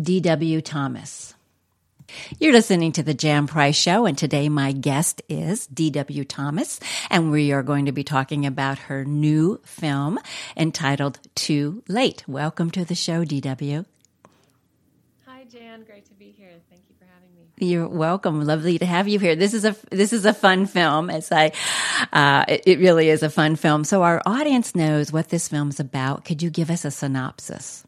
D.W. Thomas. You're listening to the Jan Price Show, and today my guest is D.W. Thomas, and we are going to be talking about her new film entitled Too Late. Welcome to the show, D.W. Hi, Jan. Great to be here. Thank you for having me. You're welcome. Lovely to have you here. This is a this is a fun film. As I, uh, it, it really is a fun film. So our audience knows what this film's about. Could you give us a synopsis?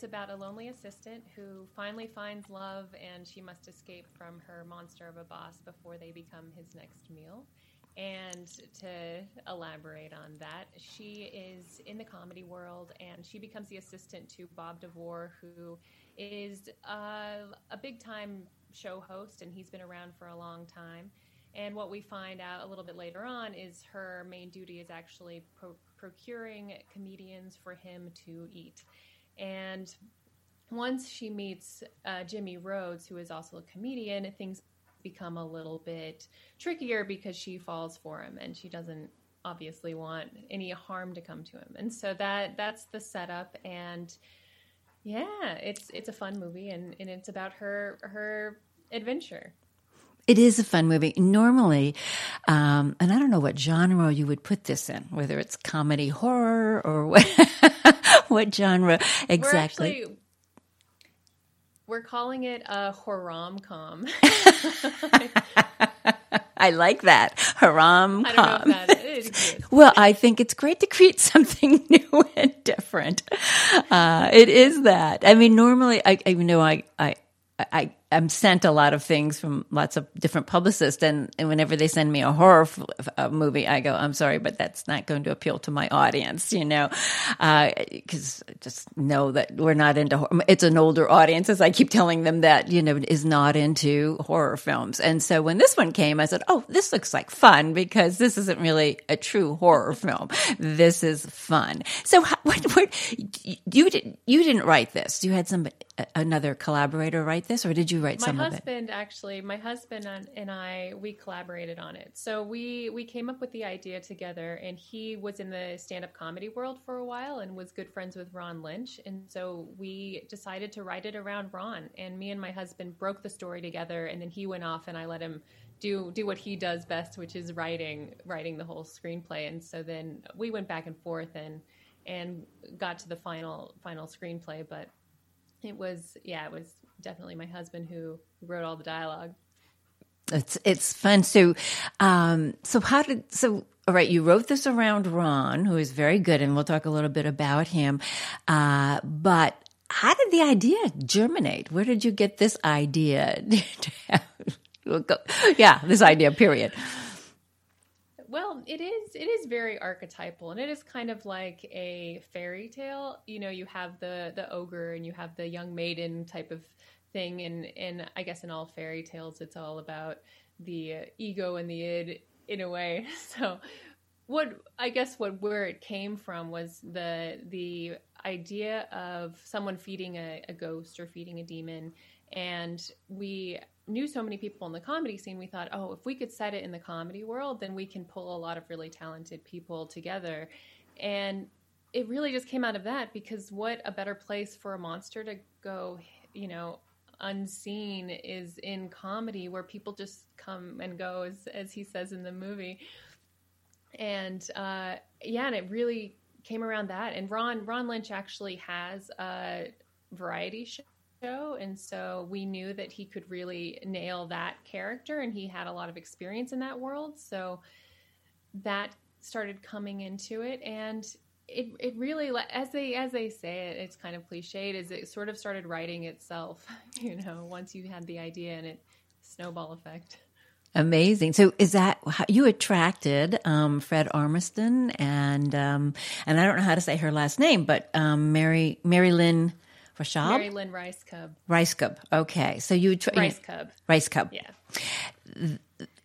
It's about a lonely assistant who finally finds love and she must escape from her monster of a boss before they become his next meal. And to elaborate on that, she is in the comedy world and she becomes the assistant to Bob DeVore, who is uh, a big time show host and he's been around for a long time. And what we find out a little bit later on is her main duty is actually pro- procuring comedians for him to eat. And once she meets uh, Jimmy Rhodes, who is also a comedian, things become a little bit trickier because she falls for him and she doesn't obviously want any harm to come to him. And so that that's the setup and yeah, it's it's a fun movie and, and it's about her her adventure. It is a fun movie. Normally, um, and I don't know what genre you would put this in, whether it's comedy horror or what, what genre exactly. We're, actually, we're calling it a haram com. I like that. Haram I don't know if that is. Well, I think it's great to create something new and different. Uh, it is that. I mean, normally, I, I know I, I, I I'm sent a lot of things from lots of different publicists, and, and whenever they send me a horror a movie, I go, "I'm sorry, but that's not going to appeal to my audience," you know, because uh, just know that we're not into. Horror. It's an older audience, as I keep telling them that you know is not into horror films. And so when this one came, I said, "Oh, this looks like fun because this isn't really a true horror film. This is fun." So what, what you did you didn't write this? You had some another collaborator write this, or did you? Write my some husband actually my husband and i we collaborated on it. So we we came up with the idea together and he was in the stand-up comedy world for a while and was good friends with ron lynch. And so we decided to write it around ron. And me and my husband broke the story together and then he went off and i let him do do what he does best which is writing writing the whole screenplay. And so then we went back and forth and and got to the final final screenplay. But it was yeah it was definitely my husband who wrote all the dialogue. It's it's fun. So, um, so how did so? All right, you wrote this around Ron, who is very good, and we'll talk a little bit about him. Uh, but how did the idea germinate? Where did you get this idea? yeah, this idea. Period. Well, it is it is very archetypal and it is kind of like a fairy tale. You know, you have the the ogre and you have the young maiden type of thing and and I guess in all fairy tales it's all about the uh, ego and the id in a way. So what I guess what where it came from was the the idea of someone feeding a, a ghost or feeding a demon and we knew so many people in the comedy scene we thought oh if we could set it in the comedy world then we can pull a lot of really talented people together. And it really just came out of that because what a better place for a monster to go you know unseen is in comedy where people just come and go as as he says in the movie. And uh, yeah and it really came around that. And ron ron lynch actually has a variety show and so we knew that he could really nail that character and he had a lot of experience in that world so that started coming into it and it it really as they as they say it it's kind of cliched is it sort of started writing itself you know once you had the idea and it snowball effect Amazing. So is that you attracted um, Fred Armisen and um, and I don't know how to say her last name, but um, Mary Mary Lynn Rashad? Mary Lynn Rajskub. Rice Cub. Okay. So you tra- Rajskub. Rice Cub. Yeah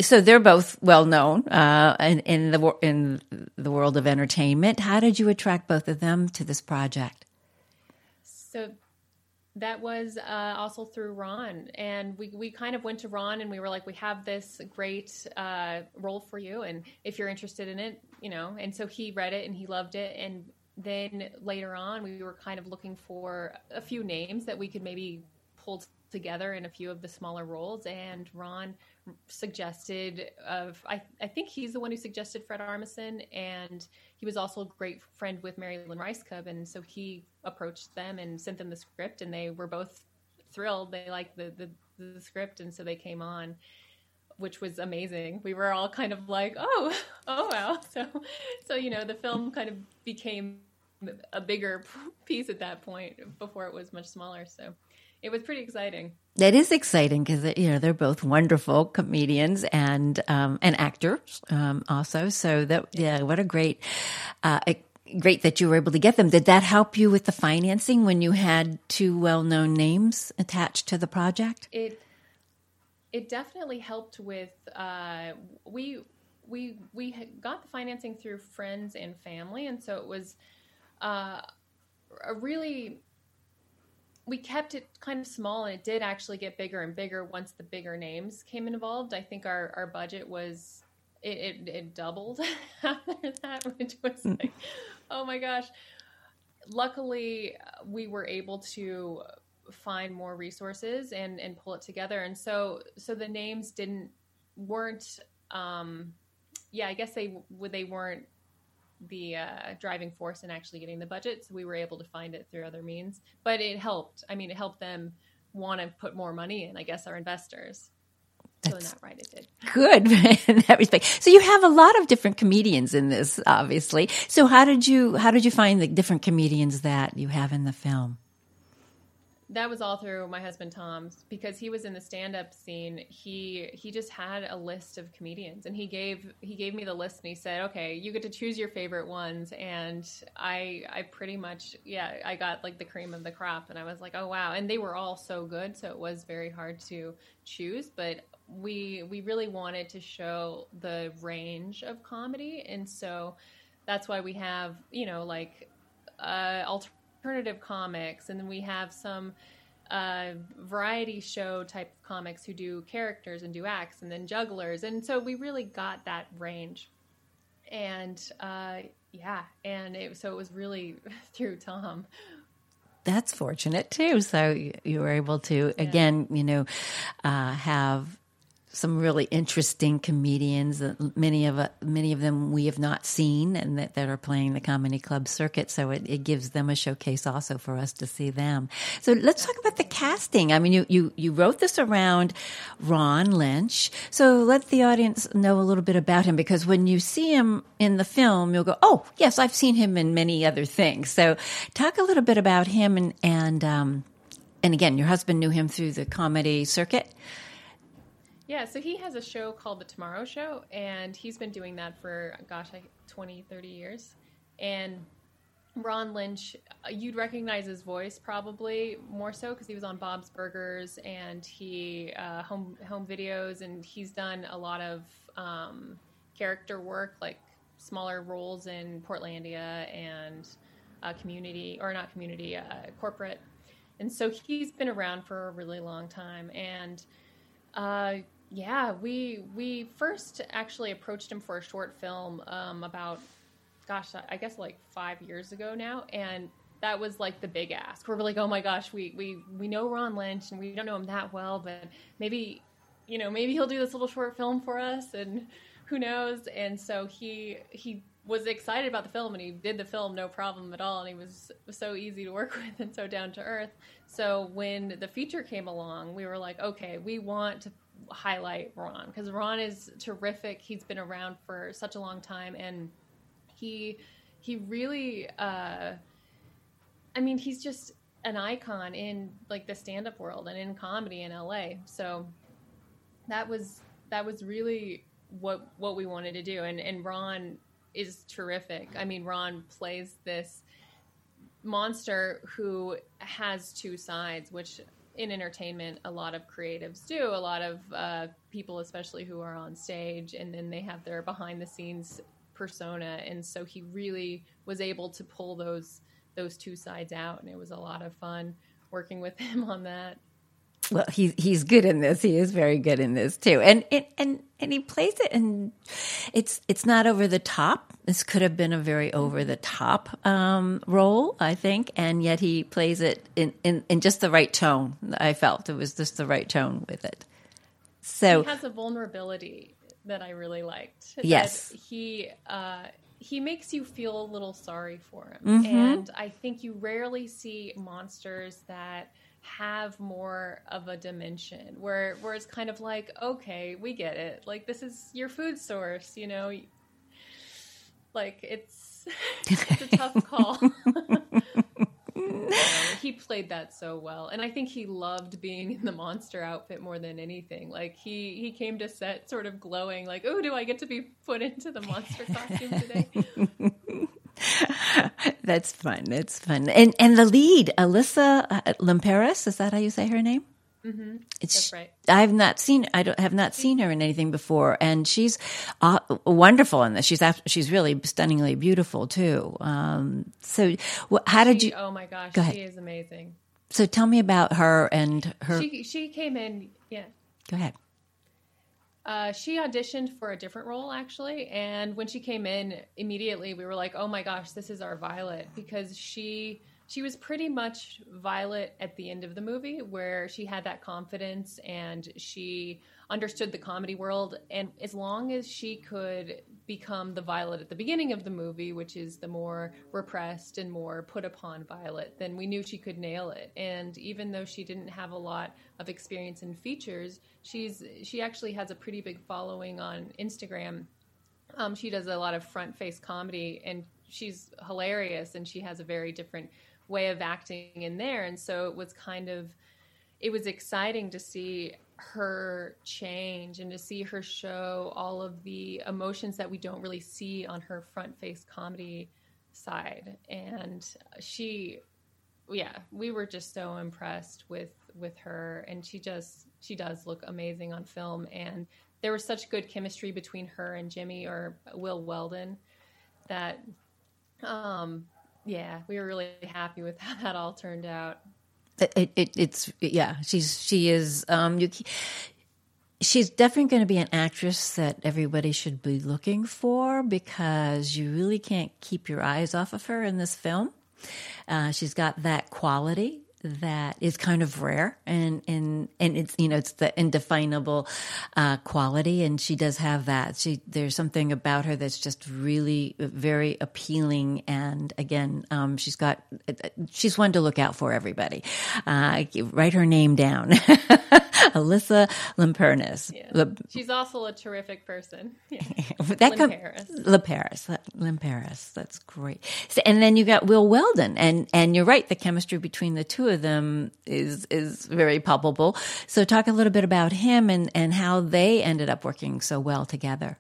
so they're both well known uh, in, in, the in the world of entertainment. How did you attract both of them to this project? So that was uh, also through Ron, and we we kind of went to Ron and we were like, we have this great uh, role for you, and if you're interested in it, you know. And so he read it and he loved it, and then later on, we were kind of looking for a few names that we could maybe pull together in a few of the smaller roles. And Ron suggested of I, I think he's the one who suggested Fred Armisen, and he was also a great friend with Mary Lynn Rajskub, and so he approached them and sent them the script, and they were both thrilled. They liked the the, the script, and so they came on which was amazing. We were all kind of like, "Oh, oh wow!" So, so you know, the film kind of became a bigger piece at that point. Before it was much smaller, so it was pretty exciting. That is exciting because you know they're both wonderful comedians and um, and actors um, also. So that yeah, what a great. Uh, great that you were able to get them. Did that help you with the financing when you had two well-known names attached to the project? It it definitely helped with uh, we we we got the financing through friends and family, and so it was uh, a really we kept it kind of small, and it did actually get bigger and bigger once the bigger names came involved. I think our our budget was it, it, it doubled after that, which was hmm. like, oh my gosh. Luckily, we were able to find more resources and and pull it together and so so the names didn't weren't um yeah i guess they they weren't the uh, driving force in actually getting the budget so we were able to find it through other means. But it helped. I mean it helped them want to put more money in i guess our investors. So in that right it did. good in that respect. So you have a lot of different comedians in this obviously. So how did you how did you find the different comedians that you have in the film that was all through my husband Tom's because he was in the stand-up scene. He he just had a list of comedians and he gave he gave me the list and he said, "Okay, you get to choose your favorite ones." And I I pretty much yeah, I got like the cream of the crop and I was like, "Oh wow." And they were all so good, so it was very hard to choose, but we we really wanted to show the range of comedy and so that's why we have, you know, like uh comics, and then we have some uh, variety show type of comics who do characters and do acts, and then jugglers, and so we really got that range. And uh, yeah, and it, so it was really through Tom. That's fortunate too. So you were able to again, you know, uh, have some really interesting comedians. Many of uh, many of them we have not seen, and that, that are playing the comedy club circuit. So it, it gives them a showcase also for us to see them. So let's talk about the casting. I mean, you you you wrote this around Ron Lynch. So let the audience know a little bit about him because when you see him in the film, you'll go, "Oh, yes, I've seen him in many other things." So talk a little bit about him and and um, and again, your husband knew him through the comedy circuit. Yeah, so he has a show called The Tomorrow Show, and he's been doing that for, gosh, like 20, 30 years. And Ron Lynch, uh, you'd recognize his voice probably more so because he was on Bob's Burgers and he uh, home home videos, and he's done a lot of um, character work, like smaller roles in Portlandia and uh, Community, or not Community, uh, Corporate. And so he's been around for a really long time, and uh, yeah, we we first actually approached him for a short film um, about, gosh, I guess like five years ago now, and that was like the big ask. We're like, oh my gosh, we we we know Ron Lynch and we don't know him that well, but maybe, you know, maybe he'll do this little short film for us, and who knows? And so he he was excited about the film and he did the film no problem at all and he was so easy to work with and so down to earth so when the feature came along we were like okay we want to highlight Ron because Ron is terrific. He's been around for such a long time, and he he really, uh, I mean, he's just an icon in like the stand up world and in comedy in LA. So that was that was really what what we wanted to do, and and Ron is terrific. I mean, Ron plays this monster who has two sides, which in entertainment, a lot of creatives do. A lot of uh, people, especially who are on stage, and then they have their behind the scenes persona. And so he really was able to pull those those two sides out, and it was a lot of fun working with him on that. Well, he's he's good in this. He is very good in this too, and and and, and he plays it, and it's it's not over the top. This could have been a very over the top um, role, I think, and yet he plays it in, in in just the right tone. I felt it was just the right tone with it. So he has a vulnerability that I really liked. Yes, he. Uh, he makes you feel a little sorry for him, mm-hmm. and I think you rarely see monsters that have more of a dimension where where it's kind of like okay we get it. Like this is your food source you know? Like it's it's a tough call. He played that so well. And i think he loved being in the monster outfit more than anything. Like he he came to set sort of glowing like oh do i get to be put into the monster costume today That's fun. It's fun. And and the lead, Alyssa uh, Lamperis, is that how you say her name? Mm-hmm. That's right. I've not seen. I don't have not seen her in anything before, and she's uh, wonderful in this. She's she's really stunningly beautiful too. Um, so, how did she, you? Oh my gosh, go she is amazing. So, tell me about her and her. She she came in. Yeah. Go ahead. Uh, she auditioned for a different role actually, and when she came in, immediately we were like, "Oh my gosh, this is our Violet," because she she was pretty much Violet at the end of the movie, where she had that confidence and she understood the comedy world. And as long as she could become the Violet at the beginning of the movie, which is the more repressed and more put upon Violet, then we knew she could nail it. And even though she didn't have a lot of experience in features, she's she actually has a pretty big following on Instagram. Um, she does a lot of front face comedy and she's hilarious and she has a very different way of acting in there and so it was kind of it was exciting to see her change and to see her show all of the emotions that we don't really see on her front face comedy side. And she yeah we were just so impressed with with her. And she just she does look amazing on film. And there was such good chemistry between her and jimmy or will weldon that um yeah, we were really happy with how that all turned out. It, it, it's yeah, she's she is um, you, she's definitely going to be an actress that everybody should be looking for because you really can't keep your eyes off of her in this film. Uh, she's got that quality that is kind of rare and and and it's you know it's the indefinable uh, quality and she does have that she there's something about her that's just really very appealing and again um, she's got she's one to look out for everybody uh, write her name down Alyssa Limpernis Yeah. She's also a terrific person. Yeah. that Lim Paris. Paris. Lim Paris. That's great. So, and then you got Will Weldon, and and you're right. The chemistry between the two of them is is very palpable. So talk a little bit about him and and how they ended up working so well together.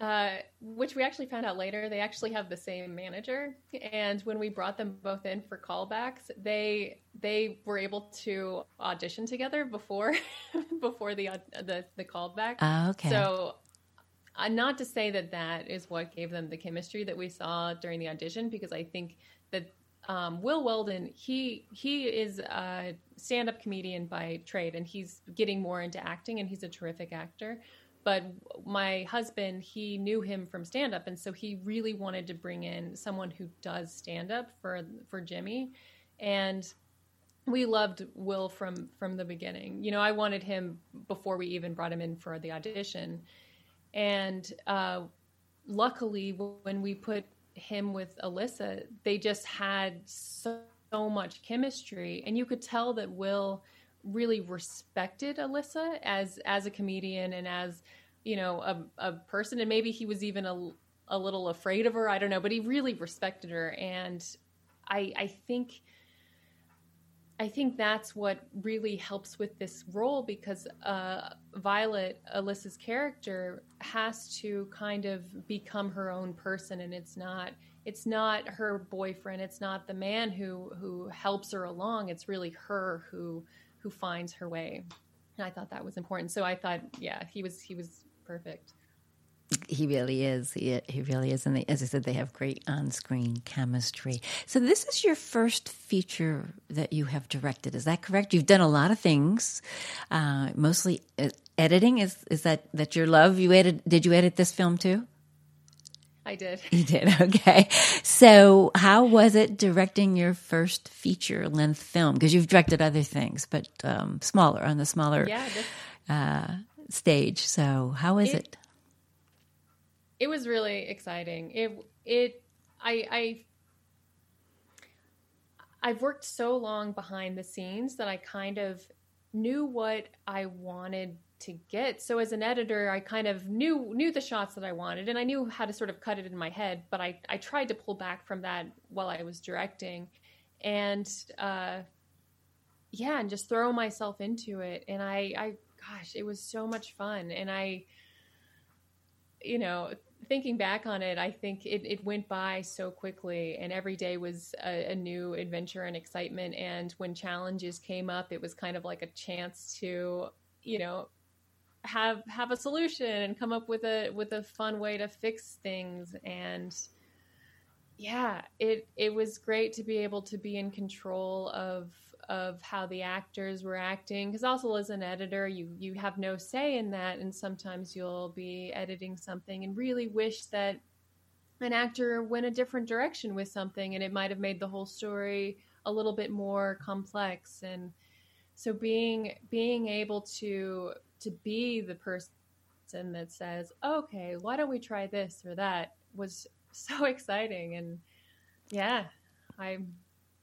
Uh, which we actually found out later. They actually have the same manager, and when we brought them both in for callbacks, they they were able to audition together before before the the the callback. Oh, okay. So, uh, not to say that that is what gave them the chemistry that we saw during the audition, because I think that um, Will Weldon, he he is a stand-up comedian by trade, and he's getting more into acting, and he's a terrific actor. But my husband, he knew him from stand-up, and so he really wanted to bring in someone who does stand-up for for Jimmy, and we loved Will from from the beginning. You know, I wanted him before we even brought him in for the audition, and uh, luckily, when we put him with Alyssa, they just had so, so much chemistry, and you could tell that Will really respected Alyssa as as a comedian and as you know a, a person, and maybe he was even a a little afraid of her. I don't know, but he really respected her, and I I think. I think that's what really helps with this role because uh, Violet, Alyssa's character, has to kind of become her own person, and it's not it's not her boyfriend, it's not the man who who helps her along. It's really her who who finds her way. And I thought that was important. So I thought, yeah, he was he was perfect. He really is. He, he really is. And they, as I said, they have great on screen chemistry. So, this is your first feature that you have directed. Is that correct? You've done a lot of things, uh, mostly uh, editing. Is, is that, that your love? You edit, did you edit this film too? I did. You did. Okay. So, how was it directing your first feature length film? Because you've directed other things, but um, smaller on the smaller yeah, this, uh, stage. So, how is it, it? It was really exciting. It it I I I've worked so long behind the scenes that I kind of knew what I wanted to get. So as an editor, I kind of knew knew the shots that I wanted and I knew how to sort of cut it in my head, but I I tried to pull back from that while I was directing and uh yeah, and just throw myself into it and I I gosh, it was so much fun and I you know, thinking back on it, I think it, it went by so quickly, and every day was a, a, new adventure and excitement. And when challenges came up, it was kind of like a chance to, you know, have have a solution and come up with a with a fun way to fix things and yeah it it was great to be able to be in control of of how the actors were acting because also as an editor you you have no say in that and sometimes you'll be editing something and really wish that an actor went a different direction with something and it might have made the whole story a little bit more complex and so being being able to to be the person that says, okay, why don't we try this or that was so exciting. And yeah, I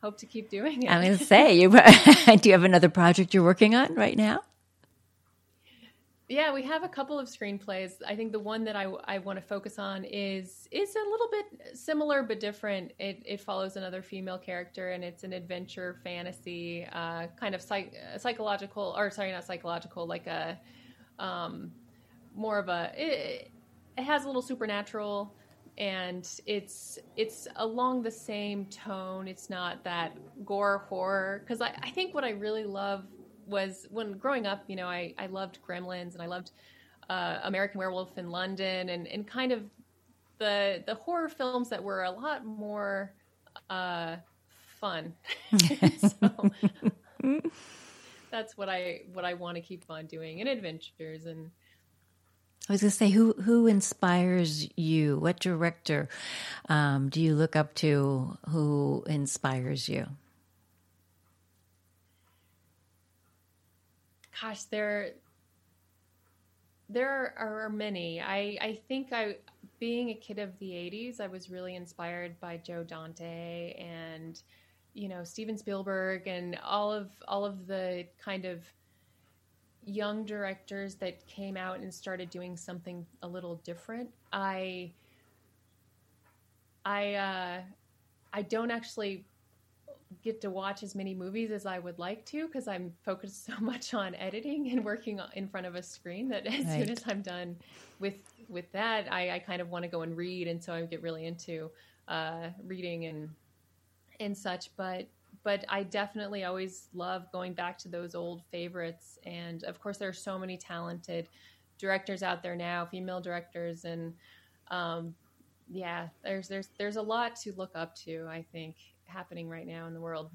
hope to keep doing it. I am going to say, you, do you have another project you're working on right now? Yeah, we have a couple of screenplays. I think the one that I, I want to focus on is is a little bit similar but different. It, it follows another female character and it's an adventure fantasy, uh, kind of psych, psychological, or sorry, not psychological, like a um, more of a. It, it has a little supernatural and it's it's along the same tone. It's not that gore horror because I, I think what I really love was when growing up, you know, I, I loved Gremlins and I loved uh, American Werewolf in London and, and kind of the the horror films that were a lot more uh, fun. so that's what I what I want to keep on doing in adventures and I was going to say, who who inspires you? What director um, do you look up to? Who inspires you? gosh, there there are many. I I think I being a kid of the 80s, I was really inspired by Joe Dante and you know Steven Spielberg and all of all of the kind of young directors that came out and started doing something a little different. I I uh I don't actually get to watch as many movies as I would like to because I'm focused so much on editing and working in front of a screen that as right. soon as I'm done with with that, I, I kind of want to go and read, and so I get really into uh, reading and and such. But but I definitely always love going back to those old favorites, and of course there are so many talented directors out there now, female directors, and um, yeah, there's there's there's a lot to look up to. I think happening right now in the world.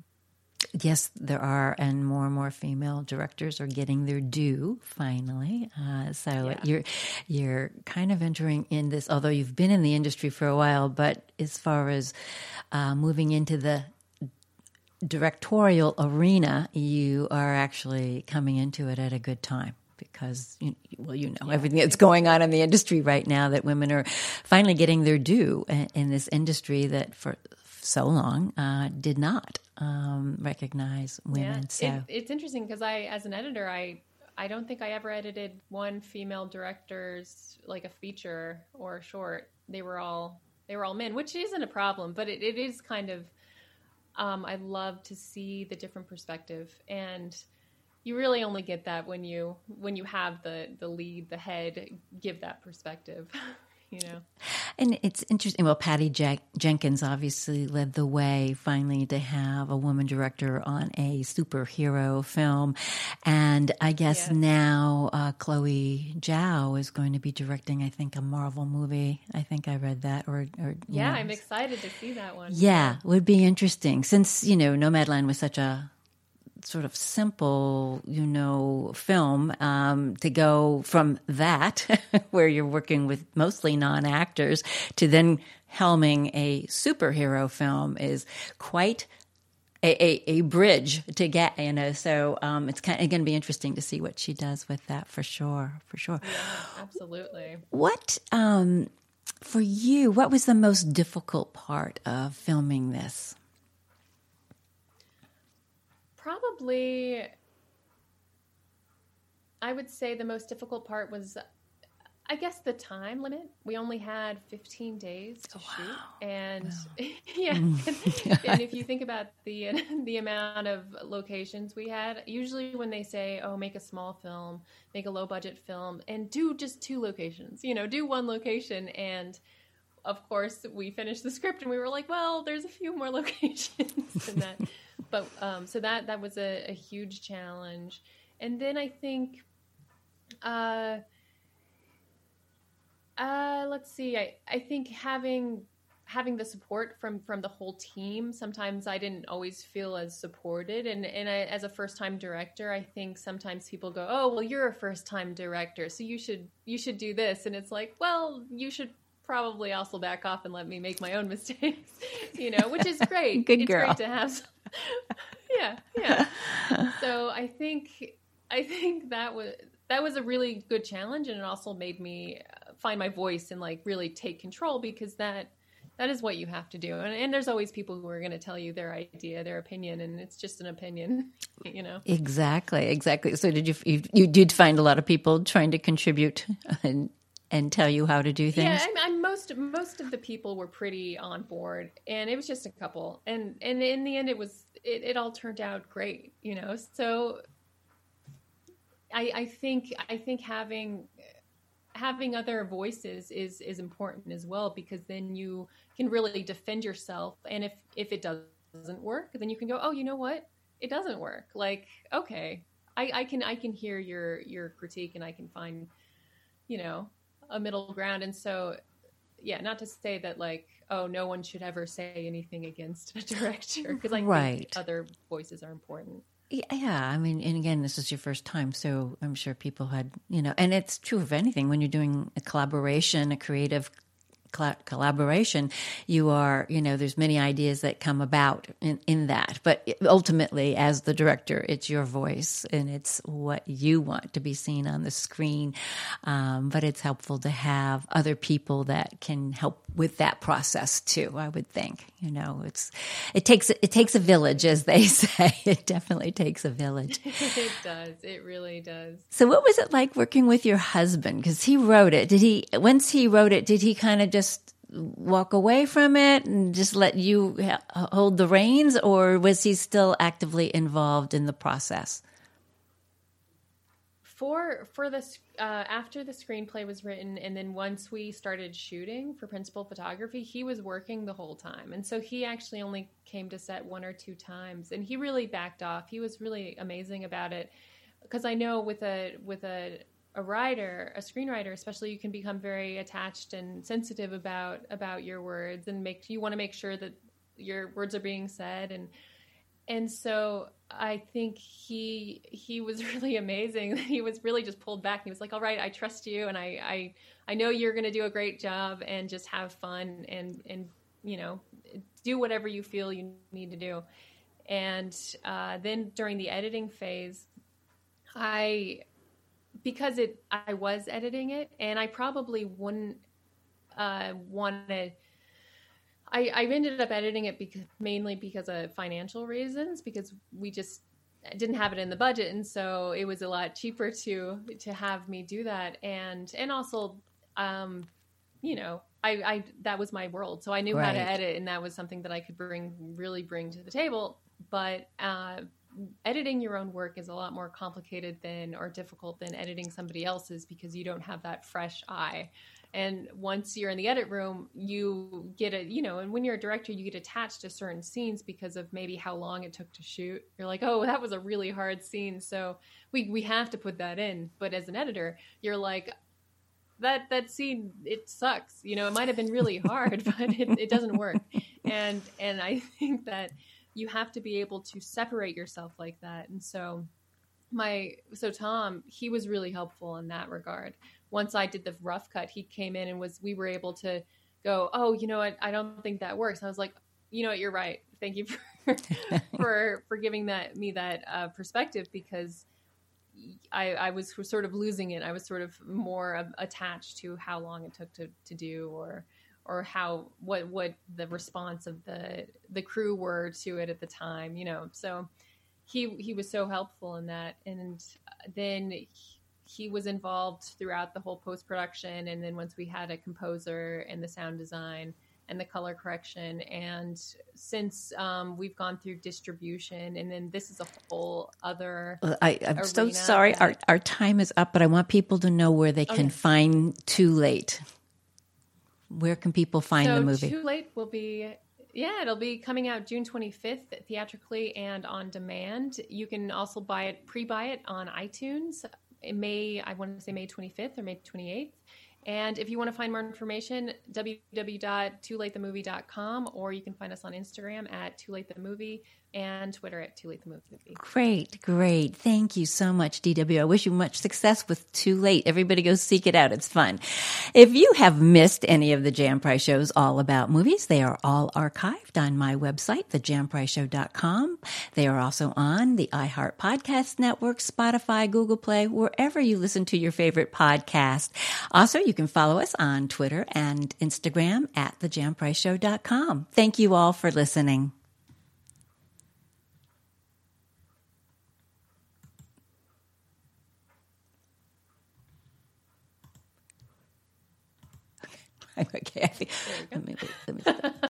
Yes, there are, and more and more female directors are getting their due finally. Uh, so yeah. you're you're kind of entering in this, although you've been in the industry for a while. But as far as uh, moving into the directorial arena, you are actually coming into it at a good time because well you know yeah. everything that's going on in the industry right now that women are finally getting their due in this industry that for so long uh, did not um, recognize women. Yeah. So it, it's interesting because I, as an editor, I I don't think I ever edited one female director's like a feature or a short. They were all they were all men, which isn't a problem, but it, it is kind of. Um, I love to see the different perspective, and you really only get that when you when you have the the lead, the head, give that perspective. you know. And it's interesting. Well, Patty Jenkins obviously led the way finally to have a woman director on a superhero film. And I guess now uh, Chloe Zhao is going to be directing, I think, a Marvel movie. I think I read that. Or, or Yeah, know. I'm excited to see that one. Yeah, would be interesting since, you know, Nomadland was such a sort of simple, you know, film um, to go from that, where you're working with mostly non actors, to then helming a superhero film is quite a, a, a, bridge to get, you know. So um, it's kind of going to be interesting to see what she does with that for sure, for sure. Yeah, absolutely. What um, for you? What was the most difficult part of filming this? Probably, I would say the most difficult part was, I guess, the time limit. We only had 15 days to oh, shoot, wow. and wow. yeah, mm. and, and if you think about the the amount of locations we had, usually when they say, "Oh, make a small film, make a low budget film, and do just two locations," you know, do one location and of course, we finished the script and we were like, well, there's a few more locations than that but um, so that that was a, a, huge challenge. And then I think, uh, uh, let's see, I I think having having the support from from the whole team sometimes i didn't always feel as supported and and I, as a first time director i think sometimes people go oh well you're a first time director so you should you should do this and it's like well you should probably also back off and let me make my own mistakes you know which is great Good it's girl. great to have yeah, yeah. so I think I think that was that was a really good challenge, and it also made me uh, find my voice and like really take control because that that is what you have to do. And, and there's always people who are going to tell you their idea, their opinion, and it's just an opinion, you know. Exactly, exactly. So did you you, you did find a lot of people trying to contribute and and tell you how to do things? Yeah, I'm, I'm, most most of the people were pretty on board, and it was just a couple, and and in the end, it was it, it all turned out great, you know. So I, I think I think having having other voices is is important as well because then you can really defend yourself, and if if it doesn't work, then you can go, oh, you know what, it doesn't work. Like okay, I, I can I can hear your your critique, and I can find you know a middle ground. And so, yeah, not to say that like, oh, no one should ever say anything against a director because I right. other voices are important. Yeah, I mean, and again, this is your first time, so I'm sure people had, you know, and it's true of anything when you're doing a collaboration, a creative collaboration, you are, you know, there's many ideas that come about in, in that. But ultimately, as the director, it's your voice and it's what you want to be seen on the screen. Um, but it's helpful to have other people that can help with that process too. I would think, you know, it's it takes it takes a village, as they say. It definitely takes a village. it does. It really does. So, what was it like working with your husband? Because he wrote it. Did he? Once he wrote it, did he kind of just walk away from it and just let you hold the reins, or was he still actively involved in the process? For for this uh, after the screenplay was written, and then once we started shooting for principal photography, he was working the whole time, and so he actually only came to set one or two times, and he really backed off. He was really amazing about it because I know with a with a a writer, a screenwriter, especially, you can become very attached and sensitive about about your words, and make you want to make sure that your words are being said, and and so I think he he was really amazing. He was really just pulled back. He was like, "All right, I trust you, and I I, I know you're going to do a great job, and just have fun, and and you know, do whatever you feel you need to do." And uh, then during the editing phase, I because it I was editing it, and I probably wouldn't uh, want to. I, I ended up editing it because mainly because of financial reasons because we just didn't have it in the budget and so it was a lot cheaper to to have me do that and and also um you know I, I that was my world so I knew right. how to edit and that was something that I could bring really bring to the table but uh editing your own work is a lot more complicated than or difficult than editing somebody else's because you don't have that fresh eye And once you're in the edit room, you get a, you know, and when you're a director, you get attached to certain scenes because of maybe how long it took to shoot. You're like, oh, that was a really hard scene. So we, we have to put that in. But as an editor, you're like, that that scene it sucks you know it might have been really hard but it, it doesn't work and and i think that you have to be able to separate yourself like that. And so my so tom he was really helpful in that regard. Once i did the rough cut he came in and was we were able to go oh you know what? I don't think that works. I was like you know what? You're right. Thank you for for for giving that me that uh, perspective because I, I was sort of losing it. I was sort of more attached to how long it took to, to do or or how what what the response of the the crew were to it at the time, you know. So he he was so helpful in that and then he, he was involved throughout the whole post production and then once we had a composer and the sound design and the color correction. And since um, we've gone through distribution, and then this is a whole other. I, am so sorry. That... Our, our time is up, but I want people to know where they can find Too Late. Where can people find so the movie? Too Late will be. Yeah, it'll be coming out June 25th theatrically and on demand. You can also buy it, pre-buy it on iTunes. In May I want to say May 25th or May 28th. And if you want to find more information, www.toolatethemovie.com, or you can find us on Instagram at toolatethemovie and Twitter at Too Late the Movie. Great, great. Thank you so much, DW. I wish you much success with Too Late. Everybody go seek it out. It's fun. If you have missed any of the Jan Price shows all about movies, they are all archived on my website, thejanpriceshow.com. They are also on the iHeart Podcast Network, Spotify, Google Play, wherever you listen to your favorite podcast. Also, you can follow us on Twitter and Instagram at thejanpriceshow.com. Thank you all for listening. okay. I think, let me, let me